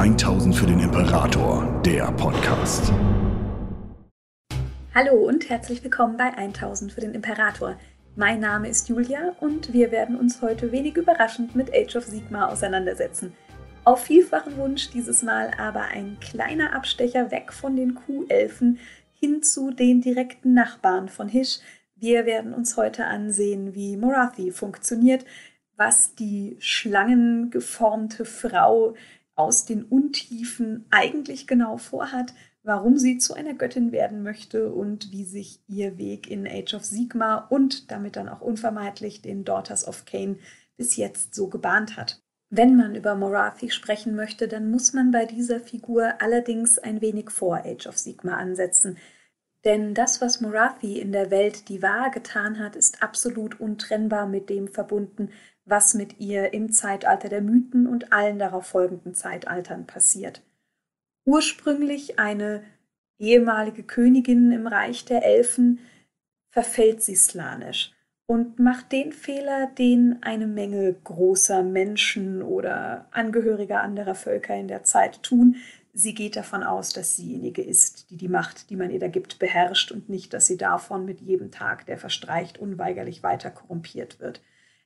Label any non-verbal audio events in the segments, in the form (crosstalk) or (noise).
1000 für den Imperator, der Podcast. Hallo und herzlich willkommen bei 1000 für den Imperator. Mein Name ist Julia und wir werden uns heute wenig überraschend mit Age of Sigma auseinandersetzen. Auf vielfachen Wunsch dieses Mal aber ein kleiner Abstecher weg von den Kuhelfen hin zu den direkten Nachbarn von Hish. Wir werden uns heute ansehen, wie Morathi funktioniert, was die schlangengeformte Frau aus den Untiefen eigentlich genau vorhat, warum sie zu einer Göttin werden möchte und wie sich ihr Weg in Age of Sigma und damit dann auch unvermeidlich den Daughters of Cain bis jetzt so gebahnt hat. Wenn man über Morathi sprechen möchte, dann muss man bei dieser Figur allerdings ein wenig vor Age of Sigma ansetzen. Denn das, was Morathi in der Welt die Wahr getan hat, ist absolut untrennbar mit dem verbunden, was mit ihr im Zeitalter der Mythen und allen darauf folgenden Zeitaltern passiert. Ursprünglich eine ehemalige Königin im Reich der Elfen, verfällt sie slanisch und macht den Fehler, den eine Menge großer Menschen oder Angehöriger anderer Völker in der Zeit tun. Sie geht davon aus, dass siejenige ist, die die Macht, die man ihr da gibt, beherrscht und nicht, dass sie davon mit jedem Tag, der verstreicht, unweigerlich weiter korrumpiert wird.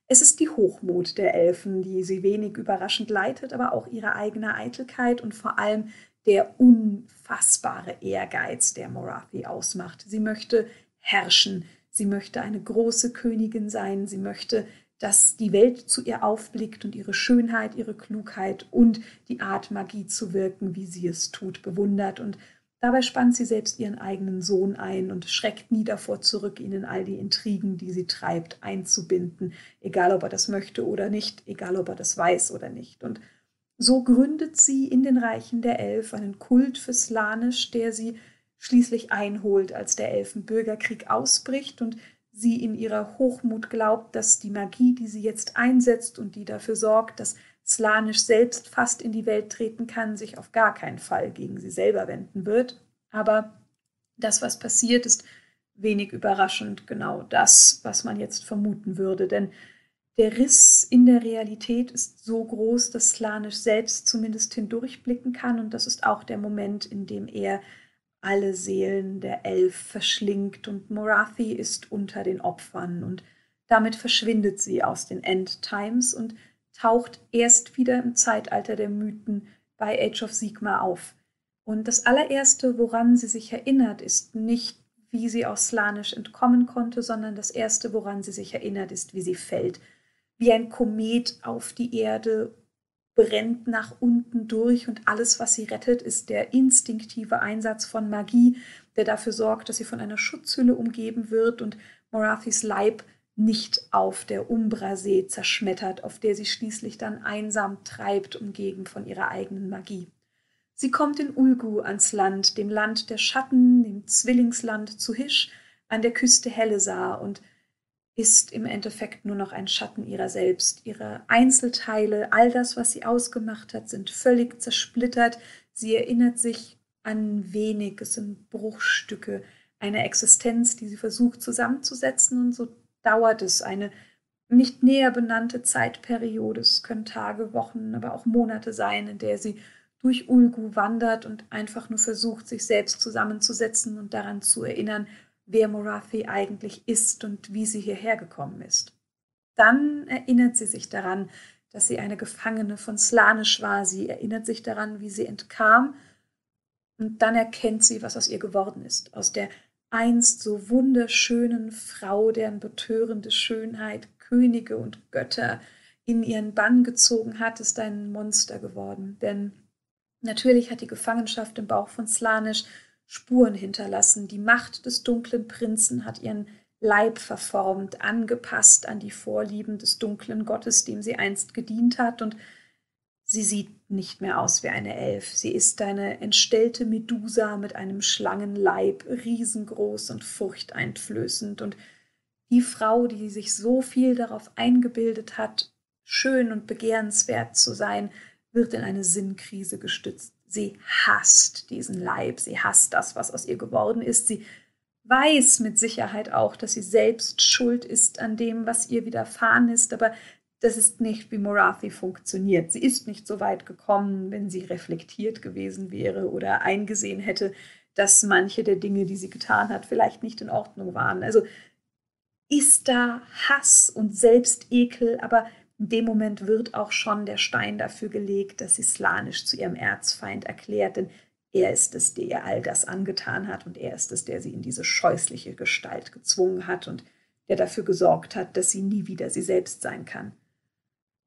Es ist die Hochmut der Elfen, die sie wenig überraschend leitet, aber auch ihre eigene Eitelkeit und vor allem der unfassbare Ehrgeiz, der Morathi ausmacht. Sie möchte herrschen, sie möchte eine große Königin sein, sie möchte, dass die Welt zu ihr aufblickt und ihre Schönheit, ihre Klugheit und die Art Magie zu wirken, wie sie es tut, bewundert und Dabei spannt sie selbst ihren eigenen Sohn ein und schreckt nie davor zurück, ihn in all die Intrigen, die sie treibt, einzubinden, egal ob er das möchte oder nicht, egal ob er das weiß oder nicht. Und so gründet sie in den Reichen der Elf einen Kult für Slanisch, der sie schließlich einholt, als der Elfenbürgerkrieg ausbricht und sie in ihrer Hochmut glaubt, dass die Magie, die sie jetzt einsetzt und die dafür sorgt, dass Slanisch selbst fast in die Welt treten kann, sich auf gar keinen Fall gegen sie selber wenden wird. Aber das, was passiert, ist wenig überraschend genau das, was man jetzt vermuten würde. Denn der Riss in der Realität ist so groß, dass Slanisch selbst zumindest hindurchblicken kann. Und das ist auch der Moment, in dem er alle Seelen der Elf verschlingt. Und Morathi ist unter den Opfern. Und damit verschwindet sie aus den End Times und taucht erst wieder im Zeitalter der Mythen bei Age of Sigma auf. Und das allererste, woran sie sich erinnert, ist nicht, wie sie aus Slanisch entkommen konnte, sondern das erste, woran sie sich erinnert, ist, wie sie fällt. Wie ein Komet auf die Erde brennt nach unten durch und alles, was sie rettet, ist der instinktive Einsatz von Magie, der dafür sorgt, dass sie von einer Schutzhülle umgeben wird und Morathis Leib nicht auf der Umbrasee zerschmettert, auf der sie schließlich dann einsam treibt, umgeben von ihrer eigenen Magie. Sie kommt in Ulgu ans Land, dem Land der Schatten, dem Zwillingsland zu Hisch, an der Küste Hellesar und ist im Endeffekt nur noch ein Schatten ihrer selbst. Ihre Einzelteile, all das, was sie ausgemacht hat, sind völlig zersplittert. Sie erinnert sich an wenig, es sind Bruchstücke einer Existenz, die sie versucht zusammenzusetzen und so dauert es eine nicht näher benannte Zeitperiode. Es können Tage, Wochen, aber auch Monate sein, in der sie durch Ulgu wandert und einfach nur versucht, sich selbst zusammenzusetzen und daran zu erinnern, wer Morathi eigentlich ist und wie sie hierher gekommen ist. Dann erinnert sie sich daran, dass sie eine Gefangene von Slanisch war. Sie erinnert sich daran, wie sie entkam. Und dann erkennt sie, was aus ihr geworden ist. Aus der einst so wunderschönen Frau, deren betörende Schönheit Könige und Götter in ihren Bann gezogen hat, ist ein Monster geworden. Denn natürlich hat die Gefangenschaft im Bauch von Slanisch Spuren hinterlassen. Die Macht des dunklen Prinzen hat ihren Leib verformt, angepasst an die Vorlieben des dunklen Gottes, dem sie einst gedient hat, und Sie sieht nicht mehr aus wie eine Elf. Sie ist eine entstellte Medusa mit einem Schlangenleib, riesengroß und furchteinflößend. Und die Frau, die sich so viel darauf eingebildet hat, schön und begehrenswert zu sein, wird in eine Sinnkrise gestützt. Sie hasst diesen Leib, sie hasst das, was aus ihr geworden ist. Sie weiß mit Sicherheit auch, dass sie selbst schuld ist an dem, was ihr widerfahren ist, aber das ist nicht, wie Morathi funktioniert. Sie ist nicht so weit gekommen, wenn sie reflektiert gewesen wäre oder eingesehen hätte, dass manche der Dinge, die sie getan hat, vielleicht nicht in Ordnung waren. Also ist da Hass und Selbstekel, aber in dem Moment wird auch schon der Stein dafür gelegt, dass sie Slanisch zu ihrem Erzfeind erklärt, denn er ist es, der ihr all das angetan hat und er ist es, der sie in diese scheußliche Gestalt gezwungen hat und der dafür gesorgt hat, dass sie nie wieder sie selbst sein kann.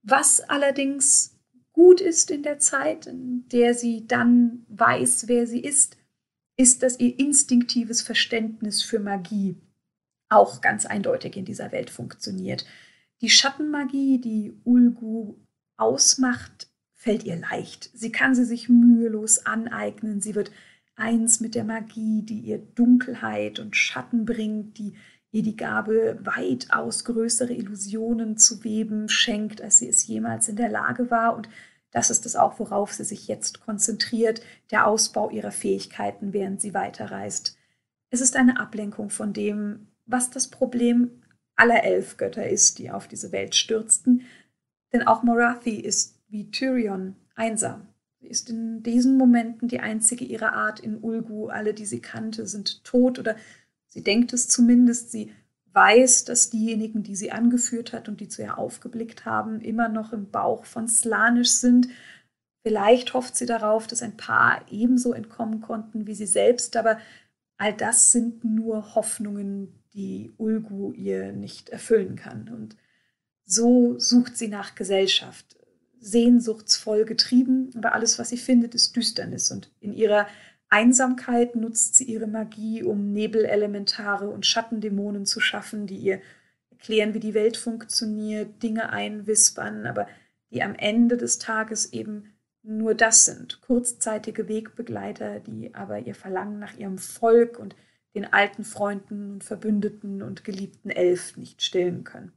Was allerdings gut ist in der Zeit, in der sie dann weiß, wer sie ist, ist, dass ihr instinktives Verständnis für Magie auch ganz eindeutig in dieser Welt funktioniert. Die Schattenmagie, die Ulgu ausmacht, fällt ihr leicht. Sie kann sie sich mühelos aneignen. Sie wird eins mit der Magie, die ihr Dunkelheit und Schatten bringt, die ihr die Gabe, weitaus größere Illusionen zu weben schenkt, als sie es jemals in der Lage war. Und das ist es auch, worauf sie sich jetzt konzentriert, der Ausbau ihrer Fähigkeiten, während sie weiterreist. Es ist eine Ablenkung von dem, was das Problem aller elf Götter ist, die auf diese Welt stürzten. Denn auch Morathi ist wie Tyrion einsam. Sie ist in diesen Momenten die einzige ihrer Art in Ulgu. Alle, die sie kannte, sind tot oder Sie denkt es zumindest, sie weiß, dass diejenigen, die sie angeführt hat und die zu ihr aufgeblickt haben, immer noch im Bauch von Slanisch sind. Vielleicht hofft sie darauf, dass ein paar ebenso entkommen konnten wie sie selbst, aber all das sind nur Hoffnungen, die Ulgu ihr nicht erfüllen kann. Und so sucht sie nach Gesellschaft, sehnsuchtsvoll getrieben, aber alles, was sie findet, ist Düsternis. Und in ihrer Einsamkeit nutzt sie ihre Magie, um Nebelelementare und Schattendämonen zu schaffen, die ihr erklären, wie die Welt funktioniert, Dinge einwispern, aber die am Ende des Tages eben nur das sind, kurzzeitige Wegbegleiter, die aber ihr Verlangen nach ihrem Volk und den alten Freunden und Verbündeten und geliebten Elf nicht stillen können.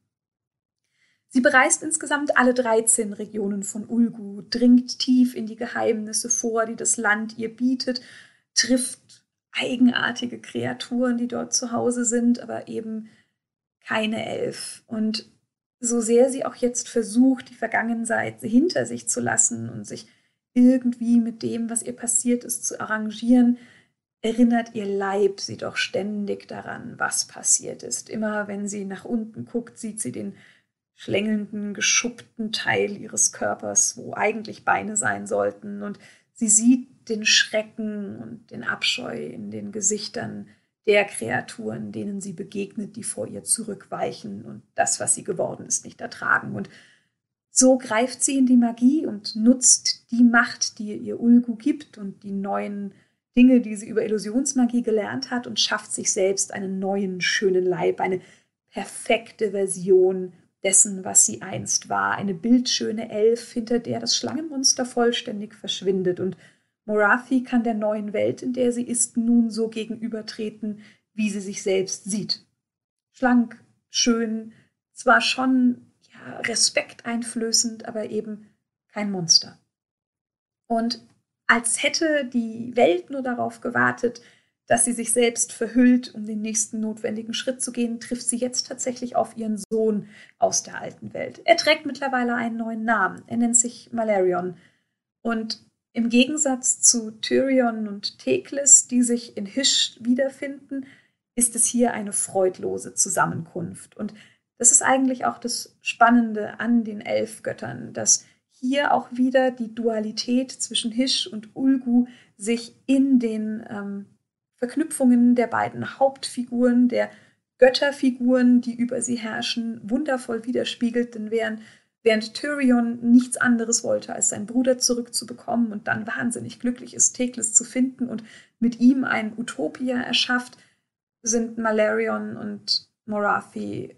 Sie bereist insgesamt alle 13 Regionen von Ulgu, dringt tief in die Geheimnisse vor, die das Land ihr bietet, trifft eigenartige Kreaturen, die dort zu Hause sind, aber eben keine Elf. Und so sehr sie auch jetzt versucht, die Vergangenheit hinter sich zu lassen und sich irgendwie mit dem, was ihr passiert ist, zu arrangieren, erinnert ihr Leib sie doch ständig daran, was passiert ist. Immer wenn sie nach unten guckt, sieht sie den schlängelnden, geschuppten Teil ihres Körpers, wo eigentlich Beine sein sollten. Und sie sieht den Schrecken und den Abscheu in den Gesichtern der Kreaturen, denen sie begegnet, die vor ihr zurückweichen und das, was sie geworden ist, nicht ertragen. Und so greift sie in die Magie und nutzt die Macht, die ihr Ulgu gibt und die neuen Dinge, die sie über Illusionsmagie gelernt hat und schafft sich selbst einen neuen, schönen Leib, eine perfekte Version dessen, was sie einst war, eine bildschöne Elf, hinter der das Schlangenmonster vollständig verschwindet. Und Morathi kann der neuen Welt, in der sie ist, nun so gegenübertreten, wie sie sich selbst sieht. Schlank, schön, zwar schon ja, respekteinflößend, aber eben kein Monster. Und als hätte die Welt nur darauf gewartet, dass sie sich selbst verhüllt, um den nächsten notwendigen Schritt zu gehen, trifft sie jetzt tatsächlich auf ihren Sohn aus der alten Welt. Er trägt mittlerweile einen neuen Namen. Er nennt sich Malarion. Und im Gegensatz zu Tyrion und Teklis, die sich in Hisch wiederfinden, ist es hier eine freudlose Zusammenkunft. Und das ist eigentlich auch das Spannende an den Elfgöttern, dass hier auch wieder die Dualität zwischen Hisch und Ulgu sich in den ähm, Verknüpfungen der beiden Hauptfiguren, der Götterfiguren, die über sie herrschen, wundervoll widerspiegelt, denn während, während Tyrion nichts anderes wollte, als seinen Bruder zurückzubekommen und dann wahnsinnig glücklich ist, Teklis zu finden und mit ihm ein Utopia erschafft, sind Malarion und Morathi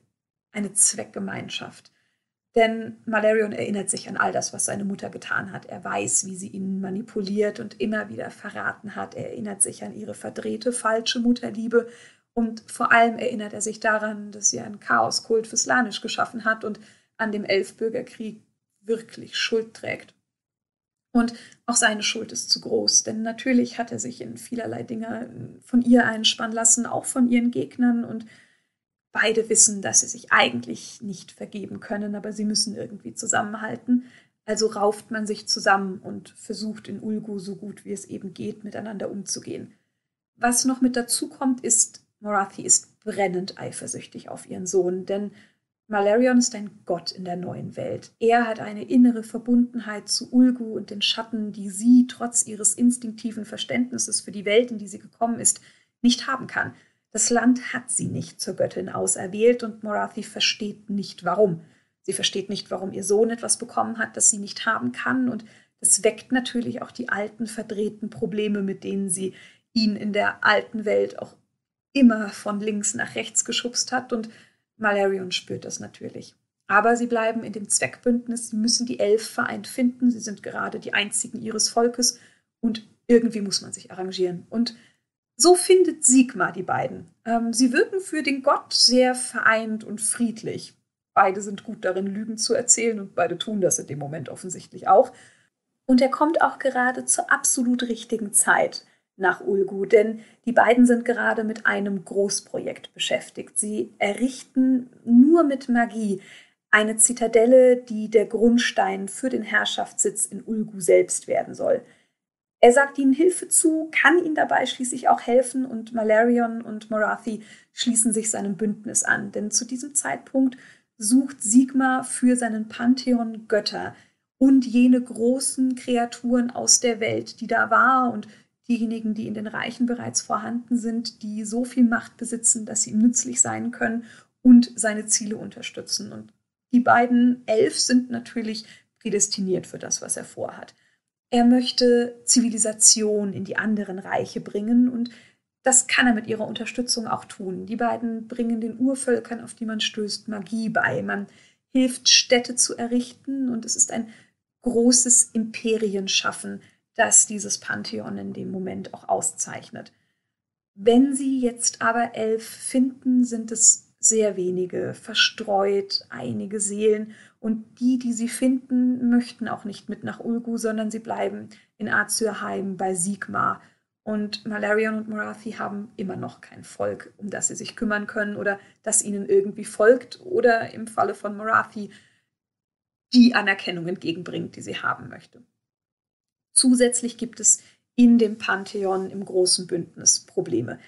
eine Zweckgemeinschaft. Denn Malarion erinnert sich an all das, was seine Mutter getan hat. Er weiß, wie sie ihn manipuliert und immer wieder verraten hat. Er erinnert sich an ihre verdrehte, falsche Mutterliebe. Und vor allem erinnert er sich daran, dass sie einen Chaoskult für Slanisch geschaffen hat und an dem Elfbürgerkrieg wirklich Schuld trägt. Und auch seine Schuld ist zu groß, denn natürlich hat er sich in vielerlei Dinge von ihr einspannen lassen, auch von ihren Gegnern. Und Beide wissen, dass sie sich eigentlich nicht vergeben können, aber sie müssen irgendwie zusammenhalten. Also rauft man sich zusammen und versucht in Ulgu so gut wie es eben geht, miteinander umzugehen. Was noch mit dazu kommt, ist, Morathi ist brennend eifersüchtig auf ihren Sohn, denn Malarion ist ein Gott in der neuen Welt. Er hat eine innere Verbundenheit zu Ulgu und den Schatten, die sie trotz ihres instinktiven Verständnisses für die Welt, in die sie gekommen ist, nicht haben kann. Das Land hat sie nicht zur Göttin auserwählt und Morathi versteht nicht warum. Sie versteht nicht, warum ihr Sohn etwas bekommen hat, das sie nicht haben kann. Und das weckt natürlich auch die alten verdrehten Probleme, mit denen sie ihn in der alten Welt auch immer von links nach rechts geschubst hat. Und Malarion spürt das natürlich. Aber sie bleiben in dem Zweckbündnis. Sie müssen die Elf vereint finden. Sie sind gerade die einzigen ihres Volkes. Und irgendwie muss man sich arrangieren. Und so findet Sigma die beiden. Ähm, sie wirken für den Gott sehr vereint und friedlich. Beide sind gut darin, Lügen zu erzählen und beide tun das in dem Moment offensichtlich auch. Und er kommt auch gerade zur absolut richtigen Zeit nach Ulgu, denn die beiden sind gerade mit einem Großprojekt beschäftigt. Sie errichten nur mit Magie eine Zitadelle, die der Grundstein für den Herrschaftssitz in Ulgu selbst werden soll. Er sagt ihnen Hilfe zu, kann ihnen dabei schließlich auch helfen und Malarion und Morathi schließen sich seinem Bündnis an, denn zu diesem Zeitpunkt sucht Sigma für seinen Pantheon Götter und jene großen Kreaturen aus der Welt, die da war und diejenigen, die in den Reichen bereits vorhanden sind, die so viel Macht besitzen, dass sie ihm nützlich sein können und seine Ziele unterstützen. Und die beiden Elf sind natürlich prädestiniert für das, was er vorhat. Er möchte Zivilisation in die anderen Reiche bringen und das kann er mit ihrer Unterstützung auch tun. Die beiden bringen den Urvölkern, auf die man stößt, Magie bei. Man hilft, Städte zu errichten und es ist ein großes Imperienschaffen, das dieses Pantheon in dem Moment auch auszeichnet. Wenn sie jetzt aber elf finden, sind es sehr wenige, verstreut, einige Seelen. Und die, die sie finden, möchten auch nicht mit nach Ulgu, sondern sie bleiben in Azurheim bei Sigmar und Malarion und Morathi haben immer noch kein Volk, um das sie sich kümmern können oder das ihnen irgendwie folgt oder im Falle von Morathi die Anerkennung entgegenbringt, die sie haben möchte. Zusätzlich gibt es in dem Pantheon im großen Bündnis Probleme.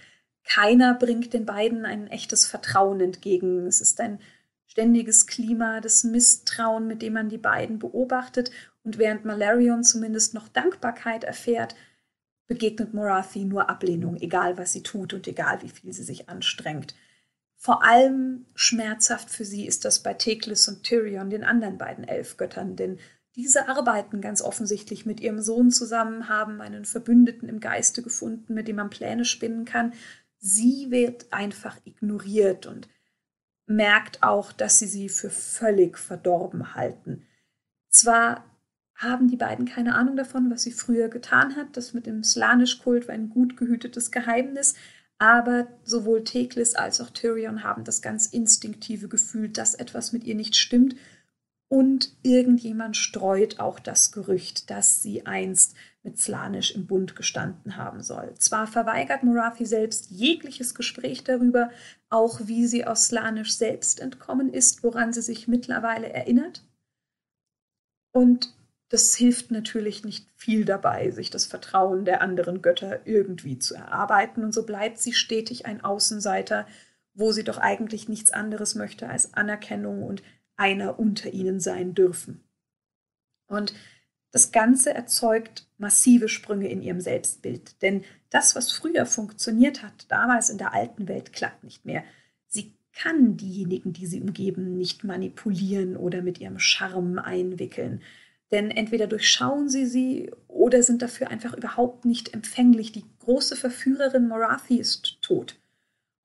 Keiner bringt den beiden ein echtes Vertrauen entgegen. Es ist ein ständiges Klima des Misstrauen, mit dem man die beiden beobachtet. Und während Malarion zumindest noch Dankbarkeit erfährt, begegnet Morathi nur Ablehnung, egal was sie tut und egal wie viel sie sich anstrengt. Vor allem schmerzhaft für sie ist das bei Teklis und Tyrion, den anderen beiden Elfgöttern, denn diese arbeiten ganz offensichtlich mit ihrem Sohn zusammen, haben einen Verbündeten im Geiste gefunden, mit dem man Pläne spinnen kann. Sie wird einfach ignoriert und merkt auch, dass sie sie für völlig verdorben halten. Zwar haben die beiden keine Ahnung davon, was sie früher getan hat. Das mit dem Slanisch-Kult war ein gut gehütetes Geheimnis. Aber sowohl Teklis als auch Tyrion haben das ganz instinktive Gefühl, dass etwas mit ihr nicht stimmt. Und irgendjemand streut auch das Gerücht, dass sie einst mit Slanisch im Bund gestanden haben soll. Zwar verweigert Morathi selbst jegliches Gespräch darüber, auch wie sie aus Slanisch selbst entkommen ist, woran sie sich mittlerweile erinnert. Und das hilft natürlich nicht viel dabei, sich das Vertrauen der anderen Götter irgendwie zu erarbeiten. Und so bleibt sie stetig ein Außenseiter, wo sie doch eigentlich nichts anderes möchte als Anerkennung und einer unter ihnen sein dürfen. Und das Ganze erzeugt massive Sprünge in ihrem Selbstbild. Denn das, was früher funktioniert hat, damals in der alten Welt, klappt nicht mehr. Sie kann diejenigen, die sie umgeben, nicht manipulieren oder mit ihrem Charme einwickeln. Denn entweder durchschauen sie sie oder sind dafür einfach überhaupt nicht empfänglich. Die große Verführerin Morathi ist tot.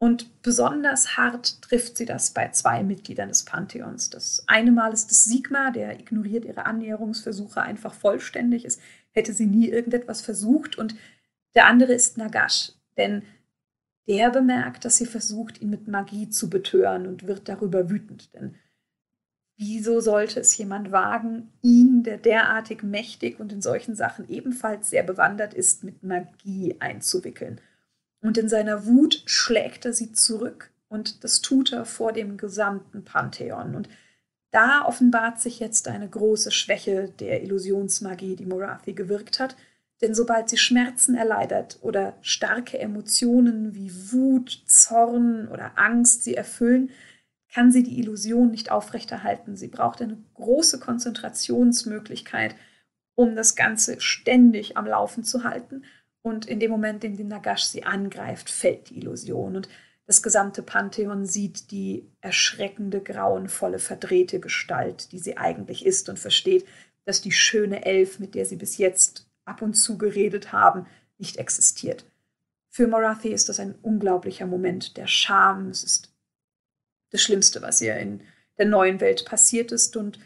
Und besonders hart trifft sie das bei zwei Mitgliedern des Pantheons. Das eine Mal ist es Sigma, der ignoriert ihre Annäherungsversuche einfach vollständig. Es hätte sie nie irgendetwas versucht. Und der andere ist Nagash, denn der bemerkt, dass sie versucht, ihn mit Magie zu betören und wird darüber wütend. Denn Wieso sollte es jemand wagen, ihn, der derartig mächtig und in solchen Sachen ebenfalls sehr bewandert ist, mit Magie einzuwickeln? Und in seiner Wut schlägt er sie zurück Und das tut er vor dem gesamten Pantheon. Und da offenbart sich jetzt eine große Schwäche der Illusionsmagie, die Morathi gewirkt hat. Denn sobald sie Schmerzen erleidet oder starke Emotionen wie Wut, Zorn oder Angst sie erfüllen, kann sie die Illusion nicht aufrechterhalten. Sie braucht eine große Konzentrationsmöglichkeit, um das Ganze ständig am Laufen zu halten. Und in dem Moment, in dem Nagash sie angreift, fällt die Illusion. Und das gesamte Pantheon sieht die erschreckende, grauenvolle, verdrehte Gestalt, die sie eigentlich ist und versteht, dass die schöne Elf, mit der sie bis jetzt ab und zu geredet haben, nicht existiert. Für Morathi ist das ein unglaublicher Moment der Scham. Es ist das Schlimmste, was ihr in der neuen Welt passiert ist. Und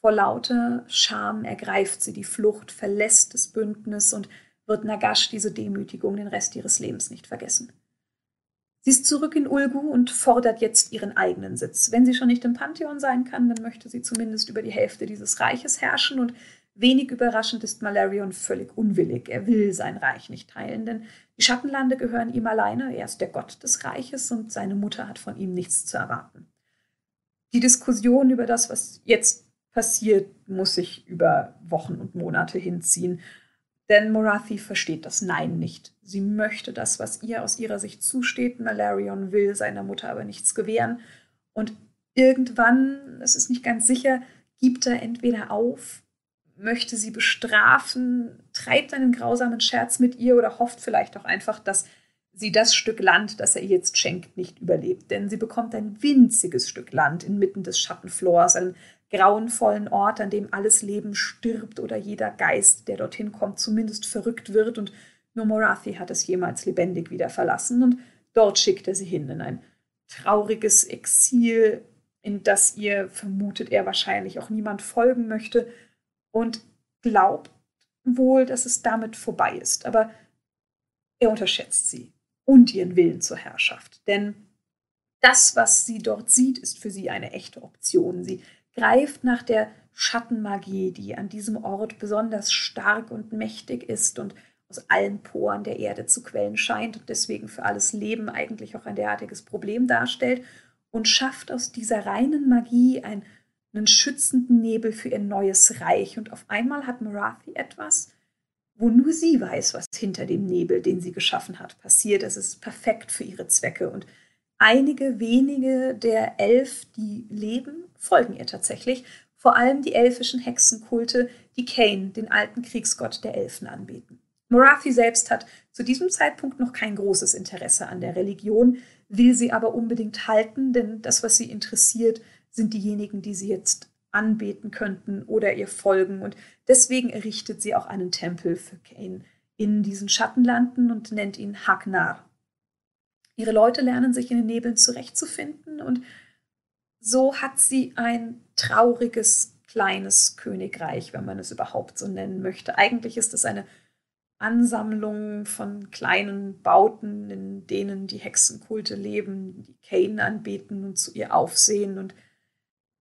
vor lauter Scham ergreift sie die Flucht, verlässt das Bündnis und wird Nagash diese Demütigung den Rest ihres Lebens nicht vergessen. Sie ist zurück in Ulgu und fordert jetzt ihren eigenen Sitz. Wenn sie schon nicht im Pantheon sein kann, dann möchte sie zumindest über die Hälfte dieses Reiches herrschen und wenig überraschend ist Malarion völlig unwillig. Er will sein Reich nicht teilen, denn die Schattenlande gehören ihm alleine. Er ist der Gott des Reiches und seine Mutter hat von ihm nichts zu erwarten. Die Diskussion über das, was jetzt passiert, muss sich über Wochen und Monate hinziehen. Denn Morathi versteht das Nein nicht. Sie möchte das, was ihr aus ihrer Sicht zusteht. Malarion will seiner Mutter aber nichts gewähren. Und irgendwann, es ist nicht ganz sicher, gibt er entweder auf, möchte sie bestrafen, treibt einen grausamen Scherz mit ihr oder hofft vielleicht auch einfach, dass sie das Stück Land, das er ihr jetzt schenkt, nicht überlebt. Denn sie bekommt ein winziges Stück Land inmitten des Schattenflors, einen grauenvollen Ort, an dem alles Leben stirbt oder jeder Geist, der dorthin kommt, zumindest verrückt wird. Und nur Morathi hat es jemals lebendig wieder verlassen. Und dort schickt er sie hin in ein trauriges Exil, in das ihr vermutet er wahrscheinlich auch niemand folgen möchte und glaubt wohl, dass es damit vorbei ist. Aber er unterschätzt sie und ihren Willen zur Herrschaft. Denn das, was sie dort sieht, ist für sie eine echte Option. Sie greift nach der Schattenmagie, die an diesem Ort besonders stark und mächtig ist und aus allen Poren der Erde zu quellen scheint und deswegen für alles Leben eigentlich auch ein derartiges Problem darstellt und schafft aus dieser reinen Magie einen, einen schützenden Nebel für ihr neues Reich. Und auf einmal hat Marathi etwas, wo nur sie weiß, was hinter dem Nebel, den sie geschaffen hat, passiert. Es ist perfekt für ihre Zwecke und einige wenige der elf, die leben, folgen ihr tatsächlich. Vor allem die elfischen Hexenkulte, die Kane, den alten Kriegsgott der Elfen, anbeten. Morathi selbst hat zu diesem Zeitpunkt noch kein großes Interesse an der Religion, will sie aber unbedingt halten, denn das, was sie interessiert, sind diejenigen, die sie jetzt anbeten könnten oder ihr folgen. Und deswegen errichtet sie auch einen Tempel für Kane in diesen Schattenlanden und nennt ihn Hagnar, Ihre Leute lernen sich in den Nebeln zurechtzufinden und so hat sie ein trauriges kleines Königreich, wenn man es überhaupt so nennen möchte. Eigentlich ist es eine Ansammlung von kleinen Bauten, in denen die Hexenkulte leben, die Kane anbeten und zu ihr aufsehen. Und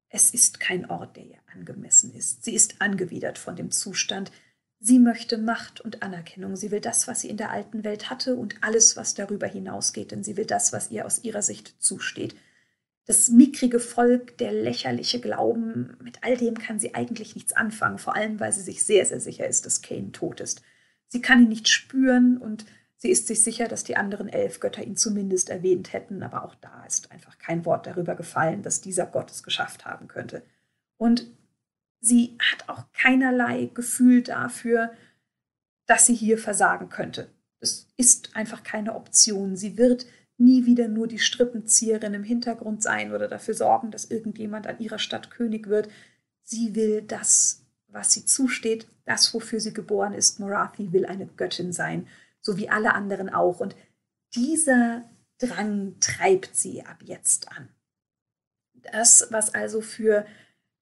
es ist kein Ort, der ihr angemessen ist. Sie ist angewidert von dem Zustand, Sie möchte Macht und Anerkennung. Sie will das, was sie in der alten Welt hatte und alles, was darüber hinausgeht, denn sie will das, was ihr aus ihrer Sicht zusteht. Das mickrige Volk, der lächerliche Glauben, mit all dem kann sie eigentlich nichts anfangen, vor allem weil sie sich sehr, sehr sicher ist, dass Kane tot ist. Sie kann ihn nicht spüren und sie ist sich sicher, dass die anderen elf Götter ihn zumindest erwähnt hätten, aber auch da ist einfach kein Wort darüber gefallen, dass dieser Gott es geschafft haben könnte. Und sie hat auch keinerlei Gefühl dafür, dass sie hier versagen könnte. Es ist einfach keine Option. Sie wird nie wieder nur die Strippenzieherin im Hintergrund sein oder dafür sorgen, dass irgendjemand an ihrer Stadt König wird. Sie will das, was sie zusteht, das, wofür sie geboren ist. Morathi will eine Göttin sein, so wie alle anderen auch. Und dieser Drang treibt sie ab jetzt an. Das, was also für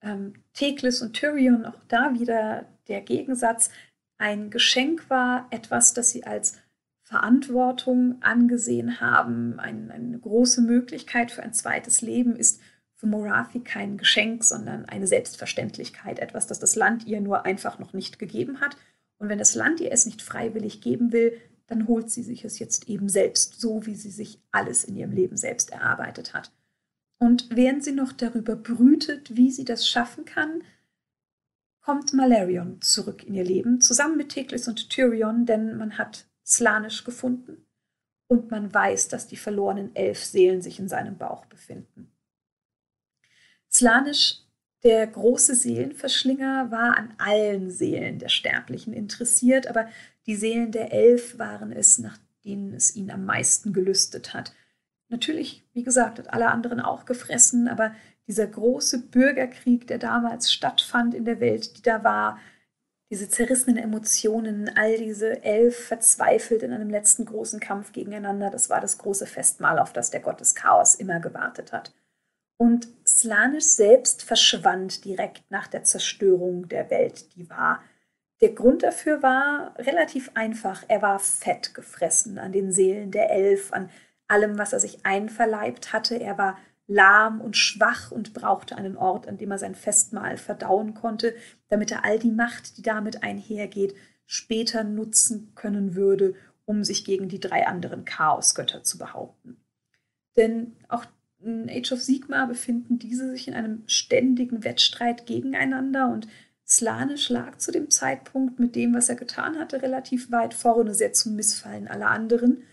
ähm, Teklis und Tyrion, auch da wieder der Gegensatz, ein Geschenk war, etwas, das sie als Verantwortung angesehen haben, ein, eine große Möglichkeit für ein zweites Leben, ist für Morathi kein Geschenk, sondern eine Selbstverständlichkeit, etwas, das das Land ihr nur einfach noch nicht gegeben hat. Und wenn das Land ihr es nicht freiwillig geben will, dann holt sie sich es jetzt eben selbst, so wie sie sich alles in ihrem Leben selbst erarbeitet hat. Und während sie noch darüber brütet, wie sie das schaffen kann, kommt Malarion zurück in ihr Leben, zusammen mit Teklis und Tyrion, denn man hat Slanisch gefunden und man weiß, dass die verlorenen elf Seelen sich in seinem Bauch befinden. Slanisch, der große Seelenverschlinger, war an allen Seelen der Sterblichen interessiert, aber die Seelen der Elf waren es, nach denen es ihn am meisten gelüstet hat. Natürlich, wie gesagt, hat alle anderen auch gefressen, aber dieser große Bürgerkrieg, der damals stattfand in der Welt, die da war, diese zerrissenen Emotionen, all diese elf verzweifelt in einem letzten großen Kampf gegeneinander, das war das große Festmahl, auf das der Gott des Chaos immer gewartet hat. Und Slanisch selbst verschwand direkt nach der Zerstörung der Welt, die war. Der Grund dafür war relativ einfach. Er war fett gefressen an den Seelen der Elf, an allem, was er sich einverleibt hatte. Er war lahm und schwach und brauchte einen Ort, an dem er sein Festmahl verdauen konnte, damit er all die Macht, die damit einhergeht, später nutzen können würde, um sich gegen die drei anderen Chaosgötter zu behaupten. Denn auch in Age of Sigma befinden diese sich in einem ständigen Wettstreit gegeneinander und Slanisch lag zu dem Zeitpunkt mit dem, was er getan hatte, relativ weit vorne, sehr zum Missfallen aller anderen.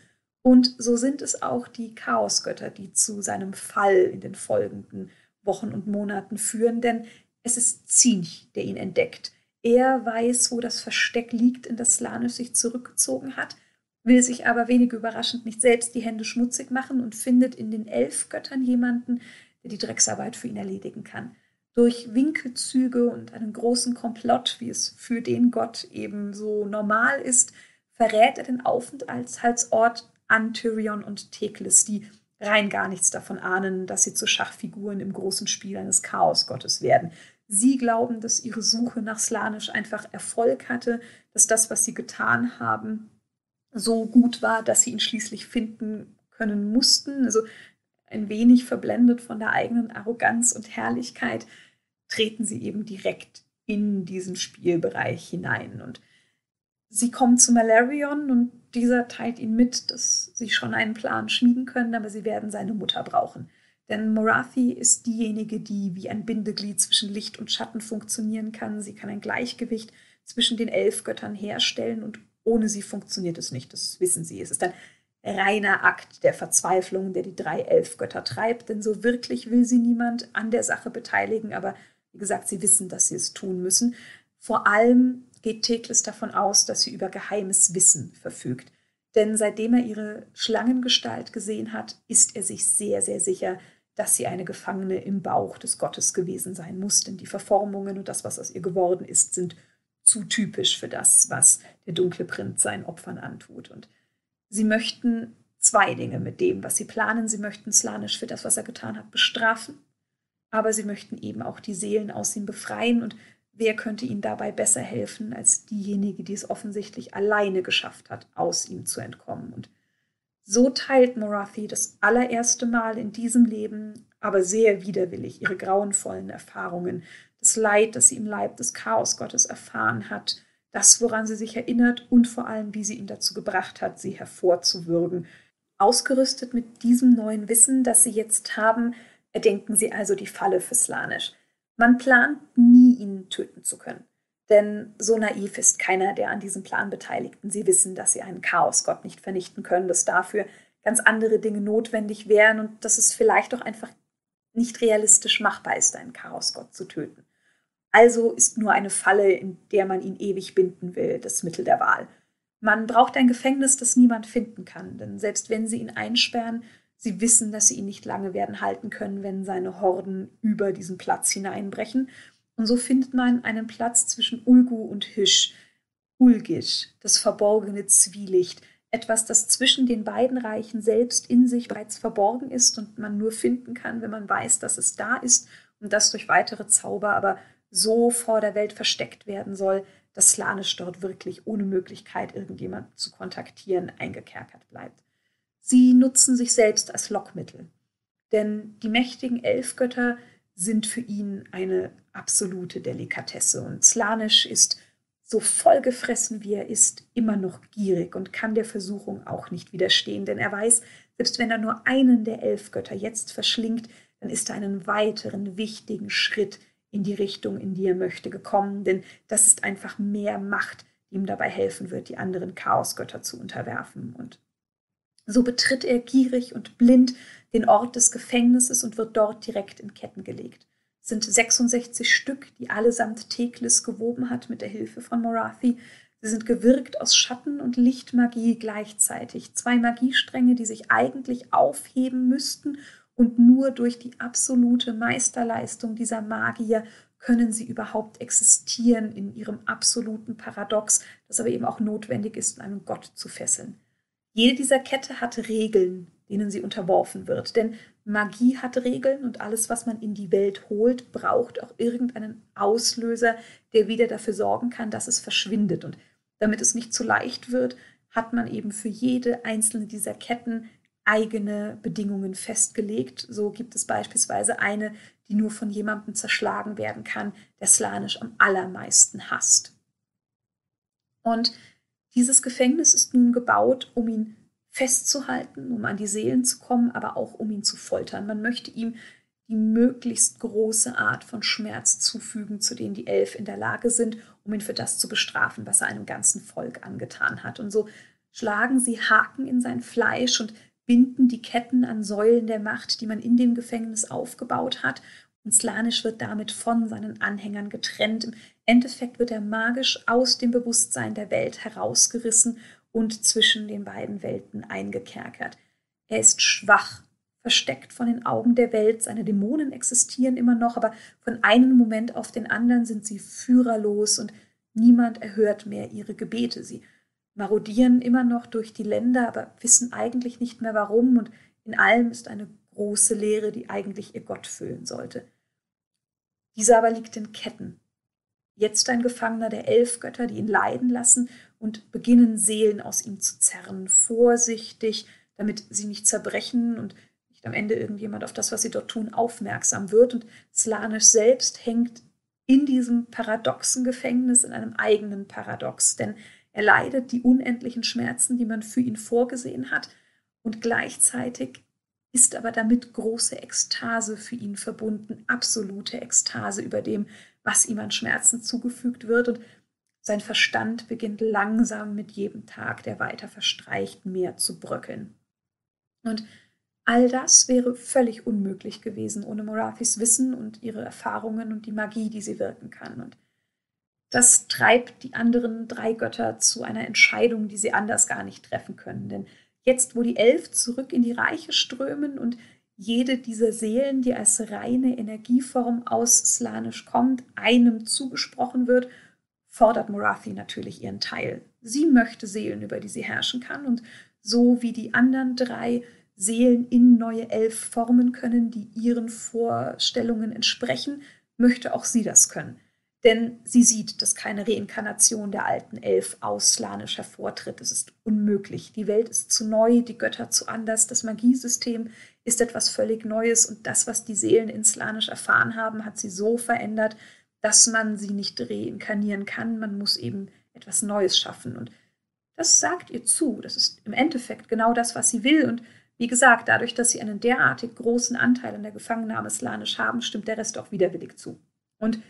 Und so sind es auch die Chaosgötter, die zu seinem Fall in den folgenden Wochen und Monaten führen, denn es ist Zinch, der ihn entdeckt. Er weiß, wo das Versteck liegt, in das Slanisch sich zurückgezogen hat, will sich aber wenig überraschend nicht selbst die Hände schmutzig machen und findet in den elf Göttern jemanden, der die Drecksarbeit für ihn erledigen kann. Durch Winkelzüge und einen großen Komplott, wie es für den Gott eben so normal ist, verrät er den Aufenthaltsort an Tyrion und Teklis, die rein gar nichts davon ahnen, dass sie zu Schachfiguren im großen Spiel eines Chaosgottes werden. Sie glauben, dass ihre Suche nach Slanisch einfach Erfolg hatte, dass das, was sie getan haben, so gut war, dass sie ihn schließlich finden können mussten. Also ein wenig verblendet von der eigenen Arroganz und Herrlichkeit, treten sie eben direkt in diesen Spielbereich hinein. Und sie kommen zu Malarion und dieser teilt ihnen mit, dass sie schon einen Plan schmieden können, aber sie werden seine Mutter brauchen. Denn Morathi ist diejenige, die wie ein Bindeglied zwischen Licht und Schatten funktionieren kann. Sie kann ein Gleichgewicht zwischen den elf Göttern herstellen und ohne sie funktioniert es nicht. Das wissen sie. Es ist ein reiner Akt der Verzweiflung, der die drei Elfgötter treibt, denn so wirklich will sie niemand an der Sache beteiligen, aber wie gesagt, sie wissen, dass sie es tun müssen. Vor allem geht Teklis davon aus, dass sie über geheimes Wissen verfügt. Denn seitdem er ihre Schlangengestalt gesehen hat, ist er sich sehr, sehr sicher, dass sie eine Gefangene im Bauch des Gottes gewesen sein muss. Denn die Verformungen und das, was aus ihr geworden ist, sind zu typisch für das, was der dunkle Prinz seinen Opfern antut. Und sie möchten zwei Dinge mit dem, was sie planen. Sie möchten Slanisch für das, was er getan hat, bestrafen, aber sie möchten eben auch die Seelen aus ihm befreien und wer könnte ihnen dabei besser helfen als diejenige, die es offensichtlich alleine geschafft hat, aus ihm zu entkommen. Und so teilt Morathi das allererste Mal in diesem Leben, aber sehr widerwillig, ihre grauenvollen Erfahrungen, das Leid, das sie im Leib des Chaosgottes erfahren hat, das, woran sie sich erinnert und vor allem, wie sie ihn dazu gebracht hat, sie hervorzuwürgen. Ausgerüstet mit diesem neuen Wissen, das sie jetzt haben, erdenken sie also die Falle für Slanisch. Man plant nie, ihn töten zu können. Denn so naiv ist keiner der an diesem Plan Beteiligten. Sie wissen, dass sie einen Chaosgott nicht vernichten können, dass dafür ganz andere Dinge notwendig wären und dass es vielleicht auch einfach nicht realistisch machbar ist, einen Chaosgott zu töten. Also ist nur eine Falle, in der man ihn ewig binden will, das Mittel der Wahl. Man braucht ein Gefängnis, das niemand finden kann, denn selbst wenn sie ihn einsperren, Sie wissen, dass sie ihn nicht lange werden halten können, wenn seine Horden über diesen Platz hineinbrechen. Und so findet man einen Platz zwischen Ulgu und Hisch. Ulgisch, das verborgene Zwielicht, etwas, das zwischen den beiden Reichen selbst in sich bereits verborgen ist und man nur finden kann, wenn man weiß, dass es da ist und das durch weitere Zauber aber so vor der Welt versteckt werden soll, dass Slanisch dort wirklich ohne Möglichkeit, irgendjemand zu kontaktieren, eingekerkert bleibt. Sie nutzen sich selbst als Lockmittel. Denn die mächtigen Elfgötter sind für ihn eine absolute Delikatesse und Slanisch ist so vollgefressen wie er ist, immer noch gierig und kann der Versuchung auch nicht widerstehen, denn er weiß, selbst wenn er nur einen der elf Götter jetzt verschlingt, dann ist er einen weiteren wichtigen Schritt in die Richtung, in die er möchte, gekommen, denn das ist einfach mehr Macht, die ihm dabei helfen wird, die anderen Chaosgötter zu unterwerfen. Und so betritt er gierig und blind den Ort des Gefängnisses und wird dort direkt in Ketten gelegt sind 66 Stück, die allesamt Teklis gewoben hat mit der Hilfe von Morathi. Sie sind gewirkt aus Schatten- und Lichtmagie gleichzeitig. Zwei Magiestränge, die sich eigentlich aufheben müssten und nur durch die absolute Meisterleistung dieser Magier können sie überhaupt existieren in ihrem absoluten Paradox, das aber eben auch notwendig ist, einen Gott zu fesseln. Jede dieser Kette hat Regeln, denen sie unterworfen wird. Denn Magie hat Regeln und alles, was man in die Welt holt, braucht auch irgendeinen Auslöser, der wieder dafür sorgen kann, dass es verschwindet. Und damit es nicht zu leicht wird, hat man eben für jede einzelne dieser Ketten eigene Bedingungen festgelegt. So gibt es beispielsweise eine, die nur von jemandem zerschlagen werden kann, der Slanisch am allermeisten hasst. Und dieses Gefängnis ist nun gebaut, um ihn festzuhalten, um an die Seelen zu kommen, aber auch um ihn zu foltern. Man möchte ihm die möglichst große Art von Schmerz zufügen, zu denen die Elf in der Lage sind, um ihn für das zu bestrafen, was er einem ganzen Volk angetan hat. Und so schlagen sie Haken in sein Fleisch und binden die Ketten an Säulen der Macht, die man in dem Gefängnis aufgebaut hat. Und Slanisch wird damit von seinen Anhängern getrennt. Im Endeffekt wird er magisch aus dem Bewusstsein der Welt herausgerissen und zwischen den beiden Welten eingekerkert. Er ist schwach, versteckt von den Augen der Welt. Seine Dämonen existieren immer noch, aber von einem Moment auf den anderen sind sie führerlos und niemand erhört mehr ihre Gebete. Sie marodieren immer noch durch die Länder, aber wissen eigentlich nicht mehr warum und in allem ist eine große Leere, die eigentlich ihr Gott füllen sollte. Dieser aber liegt in Ketten. Jetzt ein Gefangener der elf Götter, die ihn leiden lassen und beginnen Seelen aus ihm zu zerren, vorsichtig, damit sie nicht zerbrechen und nicht am Ende irgendjemand auf das, was sie dort tun, aufmerksam wird. Und Slanisch selbst hängt in diesem paradoxen Gefängnis, in einem eigenen Paradox, denn er leidet die unendlichen Schmerzen, die man für ihn vorgesehen hat, und gleichzeitig ist aber damit große Ekstase für ihn verbunden, absolute Ekstase über dem, was ihm an Schmerzen zugefügt wird. Und sein Verstand beginnt langsam mit jedem Tag, der weiter verstreicht, mehr zu bröckeln. Und all das wäre völlig unmöglich gewesen ohne Morathis Wissen und ihre Erfahrungen und die Magie, die sie wirken kann. Und das treibt die anderen drei Götter zu einer Entscheidung, die sie anders gar nicht treffen können. Denn jetzt, wo die Elf zurück in die Reiche strömen und jede dieser Seelen, die als reine Energieform aus Slanisch kommt, einem zugesprochen wird fordert Morathi natürlich ihren Teil. Sie möchte Seelen, über die sie herrschen kann, und so wie die anderen drei Seelen in neue Elf formen können, die ihren Vorstellungen entsprechen, möchte auch sie das können. Denn sie sieht, dass keine Reinkarnation der alten Elf aus Slanisch hervortritt. Es ist unmöglich. Die Welt ist zu neu, die Götter zu anders, das Magiesystem ist etwas völlig Neues und das, was die Seelen in Slanisch erfahren haben, hat sie so verändert, dass man sie nicht reinkarnieren kann. Man muss eben etwas Neues schaffen. Und das sagt ihr zu. Das ist im Endeffekt genau das, was sie will. Und wie gesagt, dadurch, dass sie einen derartig großen Anteil an der Gefangennahme Slanisch haben, stimmt der Rest auch widerwillig zu. Und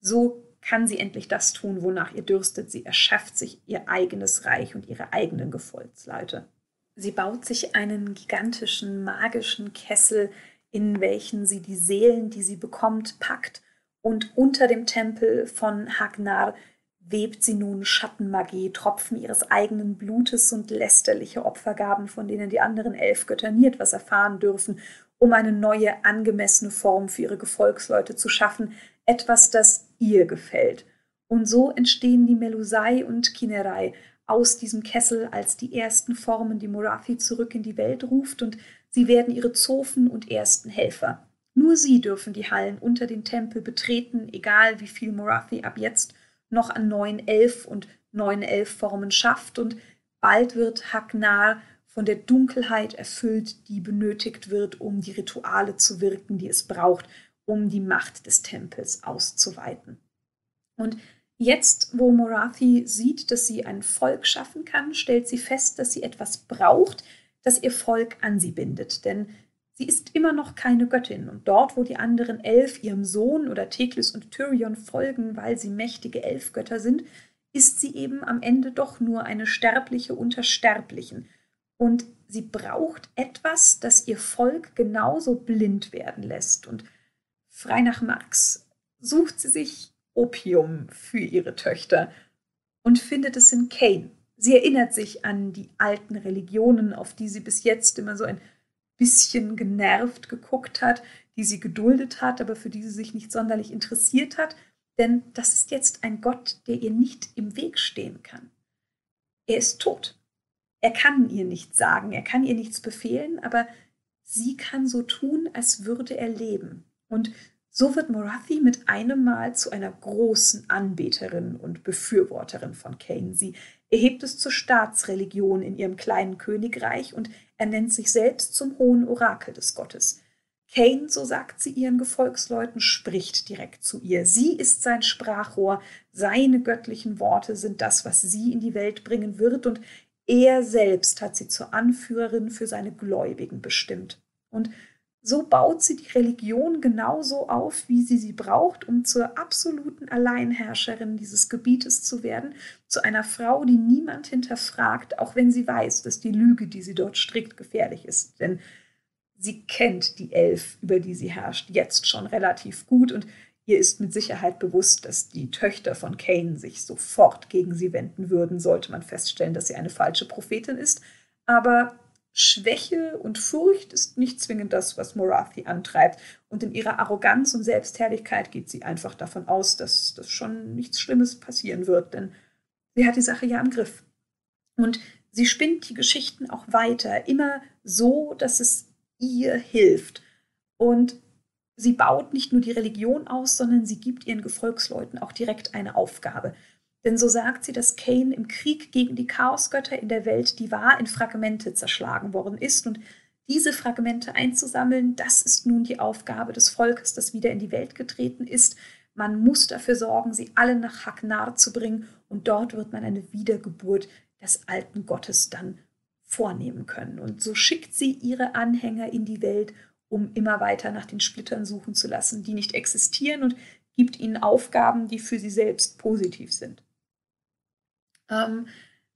so kann sie endlich das tun, wonach ihr dürstet. Sie erschafft sich ihr eigenes Reich und ihre eigenen Gefolgsleute. Sie baut sich einen gigantischen magischen Kessel, in welchen sie die Seelen, die sie bekommt, packt und unter dem Tempel von Hagnar webt sie nun Schattenmagie, Tropfen ihres eigenen Blutes und lästerliche Opfergaben, von denen die anderen elf Götter nie etwas erfahren dürfen, um eine neue, angemessene Form für ihre Gefolgsleute zu schaffen, etwas, das ihr gefällt. Und so entstehen die Melusai und Kinerei aus diesem Kessel als die ersten Formen, die Morathi zurück in die Welt ruft, und sie werden ihre Zofen und ersten Helfer. Nur sie dürfen die Hallen unter den Tempel betreten, egal wie viel Morathi ab jetzt noch an neuen Elf und neuen Elfformen schafft. Und bald wird Hagnar von der Dunkelheit erfüllt, die benötigt wird, um die Rituale zu wirken, die es braucht, um die Macht des Tempels auszuweiten. Und Jetzt, wo Morathi sieht, dass sie ein Volk schaffen kann, stellt sie fest, dass sie etwas braucht, das ihr Volk an sie bindet. Denn sie ist immer noch keine Göttin. Und dort, wo die anderen elf ihrem Sohn oder Teklis und Tyrion folgen, weil sie mächtige Elfgötter sind, ist sie eben am Ende doch nur eine Sterbliche unter Sterblichen. Und sie braucht etwas, das ihr Volk genauso blind werden lässt. Und frei nach Marx sucht sie sich Opium für ihre Töchter und findet es in Kane. Sie erinnert sich an die alten Religionen, auf die sie bis jetzt immer so ein bisschen genervt geguckt hat, die sie geduldet hat, aber für die sie sich nicht sonderlich interessiert hat, denn das ist jetzt ein Gott, der ihr nicht im Weg stehen kann. Er ist tot. Er kann ihr nichts sagen, er kann ihr nichts befehlen, aber sie kann so tun, als würde er leben. Und so wird Morathi mit einem Mal zu einer großen Anbeterin und Befürworterin von Cain. Sie erhebt es zur Staatsreligion in ihrem kleinen Königreich und er nennt sich selbst zum hohen Orakel des Gottes. Cain, so sagt sie ihren Gefolgsleuten, spricht direkt zu ihr. Sie ist sein Sprachrohr, seine göttlichen Worte sind das, was sie in die Welt bringen wird, und er selbst hat sie zur Anführerin für seine Gläubigen bestimmt. Und so baut sie die Religion genauso auf, wie sie sie braucht, um zur absoluten Alleinherrscherin dieses Gebietes zu werden, zu einer Frau, die niemand hinterfragt, auch wenn sie weiß, dass die Lüge, die sie dort strickt, gefährlich ist. Denn sie kennt die Elf, über die sie herrscht, jetzt schon relativ gut und ihr ist mit Sicherheit bewusst, dass die Töchter von Cain sich sofort gegen sie wenden würden, sollte man feststellen, dass sie eine falsche Prophetin ist. Aber Schwäche und Furcht ist nicht zwingend das, was Morathi antreibt. Und in ihrer Arroganz und Selbstherrlichkeit geht sie einfach davon aus, dass das schon nichts Schlimmes passieren wird, denn sie hat die Sache ja im Griff. Und sie spinnt die Geschichten auch weiter, immer so, dass es ihr hilft. Und sie baut nicht nur die Religion aus, sondern sie gibt ihren Gefolgsleuten auch direkt eine Aufgabe. Denn so sagt sie, dass Cain im Krieg gegen die Chaosgötter in der Welt die wahr in Fragmente zerschlagen worden ist. Und diese Fragmente einzusammeln, das ist nun die Aufgabe des Volkes, das wieder in die Welt getreten ist. Man muss dafür sorgen, sie alle nach Haknar zu bringen. Und dort wird man eine Wiedergeburt des alten Gottes dann vornehmen können. Und so schickt sie ihre Anhänger in die Welt, um immer weiter nach den Splittern suchen zu lassen, die nicht existieren und gibt ihnen Aufgaben, die für sie selbst positiv sind. Ähm,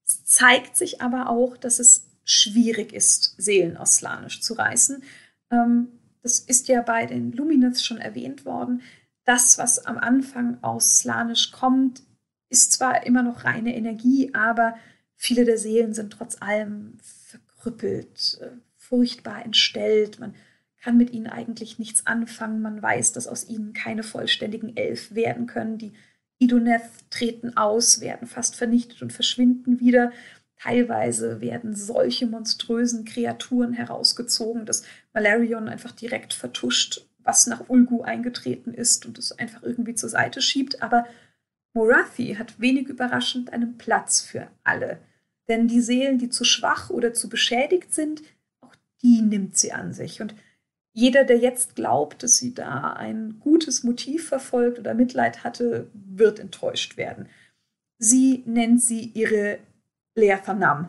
es zeigt sich aber auch, dass es schwierig ist, Seelen aus Slanisch zu reißen. Ähm, das ist ja bei den Lumineths schon erwähnt worden. Das, was am Anfang aus Slanisch kommt, ist zwar immer noch reine Energie, aber viele der Seelen sind trotz allem verkrüppelt, äh, furchtbar entstellt. Man kann mit ihnen eigentlich nichts anfangen. Man weiß, dass aus ihnen keine vollständigen Elf werden können. Die Idoneth treten aus, werden fast vernichtet und verschwinden wieder. Teilweise werden solche monströsen Kreaturen herausgezogen, dass Malarion einfach direkt vertuscht, was nach Ulgu eingetreten ist und es einfach irgendwie zur Seite schiebt. Aber Morathi hat wenig überraschend einen Platz für alle. Denn die Seelen, die zu schwach oder zu beschädigt sind, auch die nimmt sie an sich. Und jeder, der jetzt glaubt, dass sie da ein gutes Motiv verfolgt oder Mitleid hatte, wird enttäuscht werden. Sie nennt sie ihre Leathanam,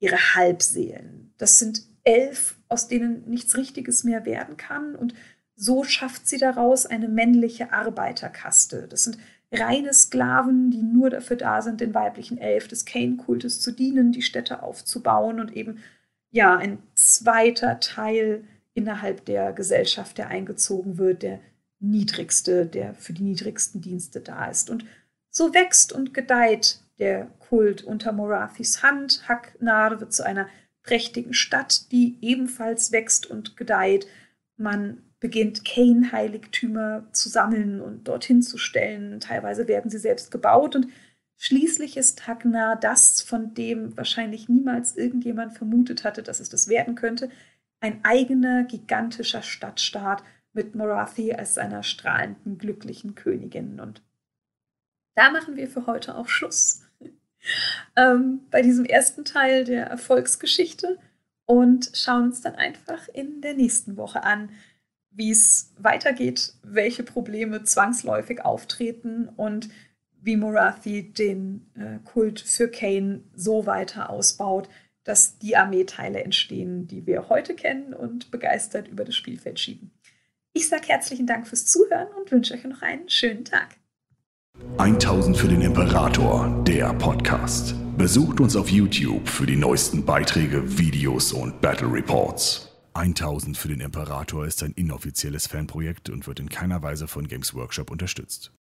ihre Halbseelen. Das sind elf, aus denen nichts Richtiges mehr werden kann. Und so schafft sie daraus eine männliche Arbeiterkaste. Das sind reine Sklaven, die nur dafür da sind, den weiblichen Elf des Kane-Kultes zu dienen, die Städte aufzubauen und eben ja ein zweiter Teil innerhalb der Gesellschaft, der eingezogen wird, der niedrigste, der für die niedrigsten Dienste da ist. Und so wächst und gedeiht der Kult unter Morathis Hand. Haknar wird zu einer prächtigen Stadt, die ebenfalls wächst und gedeiht. Man beginnt Kane-Heiligtümer zu sammeln und dorthin zu stellen. Teilweise werden sie selbst gebaut und schließlich ist Hagnar das, von dem wahrscheinlich niemals irgendjemand vermutet hatte, dass es das werden könnte, ein eigener gigantischer Stadtstaat mit Morathi als seiner strahlenden, glücklichen Königin. Und da machen wir für heute auch Schluss. (laughs) ähm, bei diesem ersten Teil der Erfolgsgeschichte und schauen uns dann einfach in der nächsten Woche an, wie es weitergeht, welche Probleme zwangsläufig auftreten und wie Morathi den äh, Kult für Kane so weiter ausbaut, dass die Armeeteile entstehen, die wir heute kennen und begeistert über das Spielfeld schieben. Ich sage herzlichen Dank fürs Zuhören und wünsche euch noch einen schönen Tag. 1000 für den Imperator, der Podcast. Besucht uns auf YouTube für die neuesten Beiträge, Videos und Battle Reports. 1000 für den Imperator ist ein inoffizielles Fanprojekt und wird in keiner Weise von Games Workshop unterstützt.